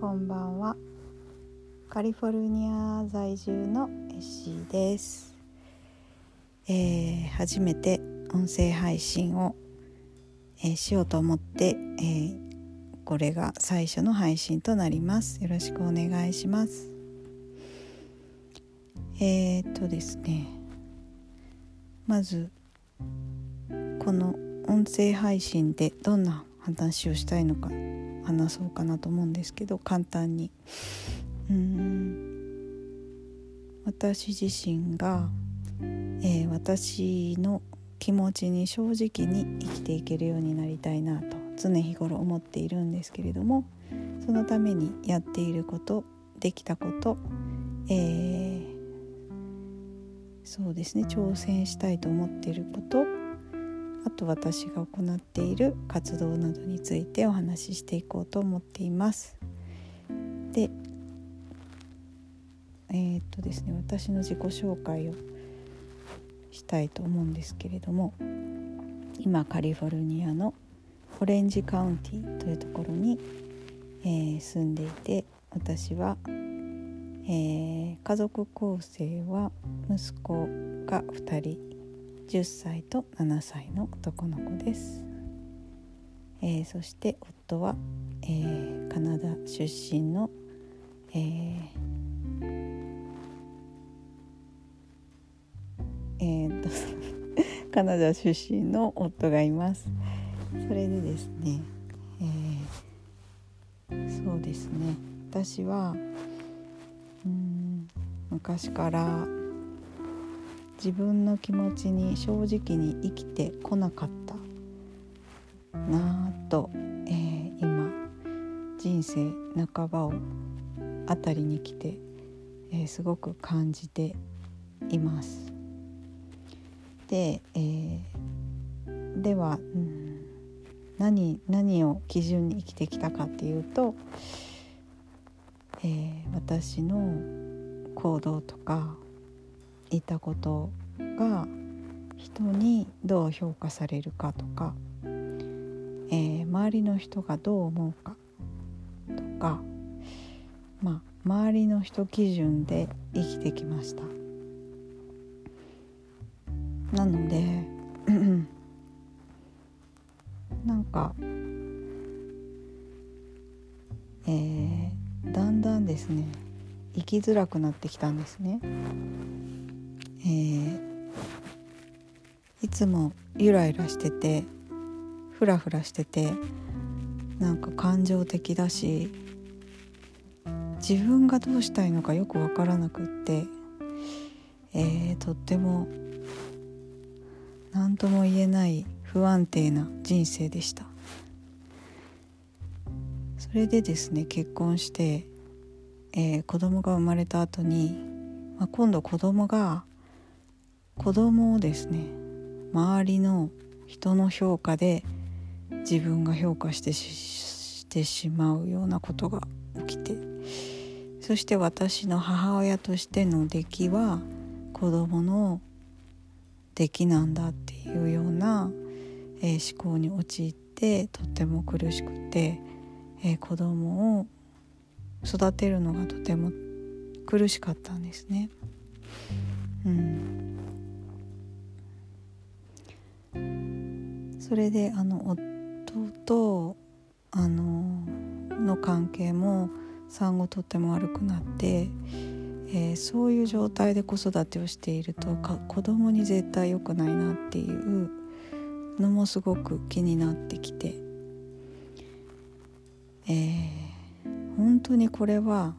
こんばんは。カリフォルニア在住のエシーです、えー、初めて音声配信を、えー、しようと思って、えー、これが最初の配信となります。よろしくお願いします。えー、っとですね。まずこの音声配信でどんな話をしたいのか。話そうかなと思うんですけど簡単に。うん。私自身が、えー、私の気持ちに正直に生きていけるようになりたいなと常日頃思っているんですけれどもそのためにやっていることできたこと、えー、そうですね挑戦したいと思っていることあと私が行っている活動などについてお話ししていこうと思っています。でえー、っとですね私の自己紹介をしたいと思うんですけれども今カリフォルニアのオレンジカウンティというところに、えー、住んでいて私は、えー、家族構成は息子が2人10歳と7歳の男の子です、えー、そして夫は、えー、カナダ出身の、えーえー、と カナダ出身の夫がいます。それでですね、えー、そうですね。私はうん昔から自分の気持ちに正直に生きてこなかったなぁと、えー、今人生半ばをあたりに来て、えー、すごく感じています。で、えー、では、うん、何何を基準に生きてきたかっていうと、えー、私の行動とかいたことが人にどう評価されるかとか、えー、周りの人がどう思うかとかまあ周りの人基準で生きてきましたなので なんかえー、だんだんですね生きづらくなってきたんですね。えー、いつもゆらゆらしててふらふらしててなんか感情的だし自分がどうしたいのかよく分からなくって、えー、とっても何とも言えない不安定な人生でした。それでですね結婚して、えー、子供が生まれた後に、まあ、今度子供が子供をですね周りの人の評価で自分が評価してしてしまうようなことが起きてそして私の母親としての出来は子供の出来なんだっていうような、えー、思考に陥ってとっても苦しくて、えー、子供を育てるのがとても苦しかったんですね。うんそれであの夫とあのの関係も産後とっても悪くなって、えー、そういう状態で子育てをしているとか子供に絶対良くないなっていうのもすごく気になってきて、えー、本当にこれは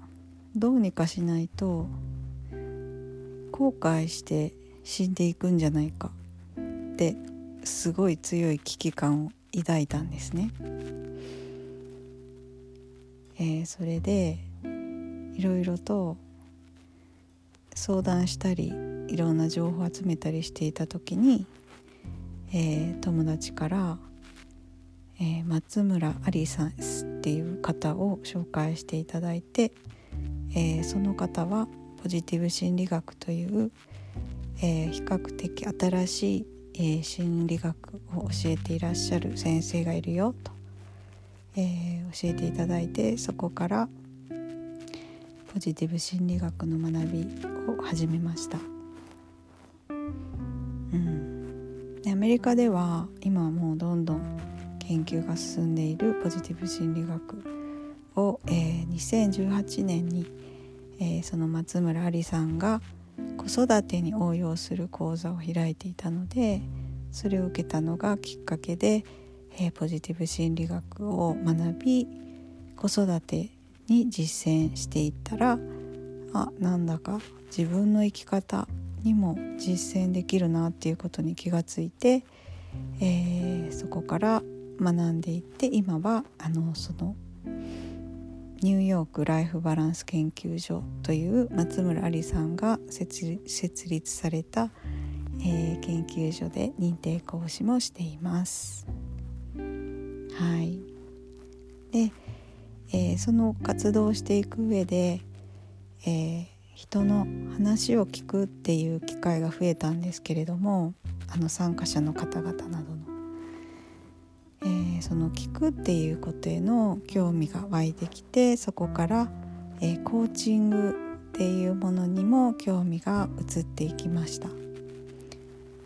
どうにかしないと後悔して死んでいくんじゃないかってすごい強い危機感を抱いたんですね。えー、それでいろいろと相談したりいろんな情報を集めたりしていた時に、えー、友達から「えー、松村ありさんっていう方を紹介していただいて、えー、その方はポジティブ心理学という、えー、比較的新しいえー、心理学を教えていらっしゃる先生がいるよと、えー、教えていただいてそこから、ポジティブ心理学の学びを始めました。うん、でアメリカでは今はもうどんどん研究が進んでいるポジティブ心理学を、えー、2018年に、えー、その松村ありさんが子育てに応用する講座を開いていたのでそれを受けたのがきっかけで、えー、ポジティブ心理学を学び子育てに実践していったらあなんだか自分の生き方にも実践できるなっていうことに気がついて、えー、そこから学んでいって今はあのそのニューヨークライフバランス研究所という松村ありさんが設立された、えー、研究所で認定講師もしています。はいで、えー、その活動をしていく上で、えー、人の話を聞くっていう機会が増えたんですけれどもあの参加者の方々などの。その聞くっていうことへの興味が湧いてきてそこから、え、コーチングっていうものにも興味が移っていきました。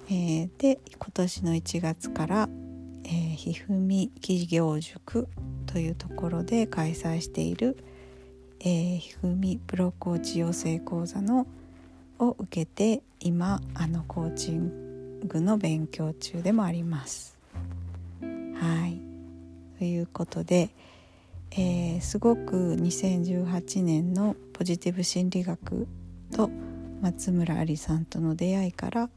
えー、で今年の1月からえー、ひふみ企業塾というところで開催している、えー、ひふみプロコーチ養成講座のを受けて今あのコーチングの勉強中でもあります。はい。ということで、えー、すごく2018年のポジティブ心理学と松村ありさんとの出会いから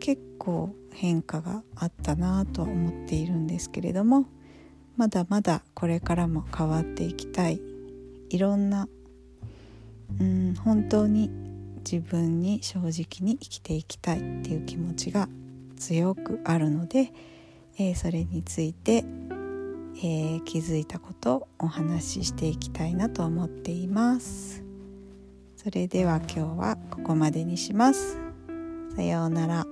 結構変化があったなとは思っているんですけれどもまだまだこれからも変わっていきたい。いろんなうん本当に自分に正直に生きていきたいっていう気持ちが強くあるので、えー、それについて、えー、気づいたことをお話ししていきたいなと思っています。それでは今日はここまでにします。さようなら。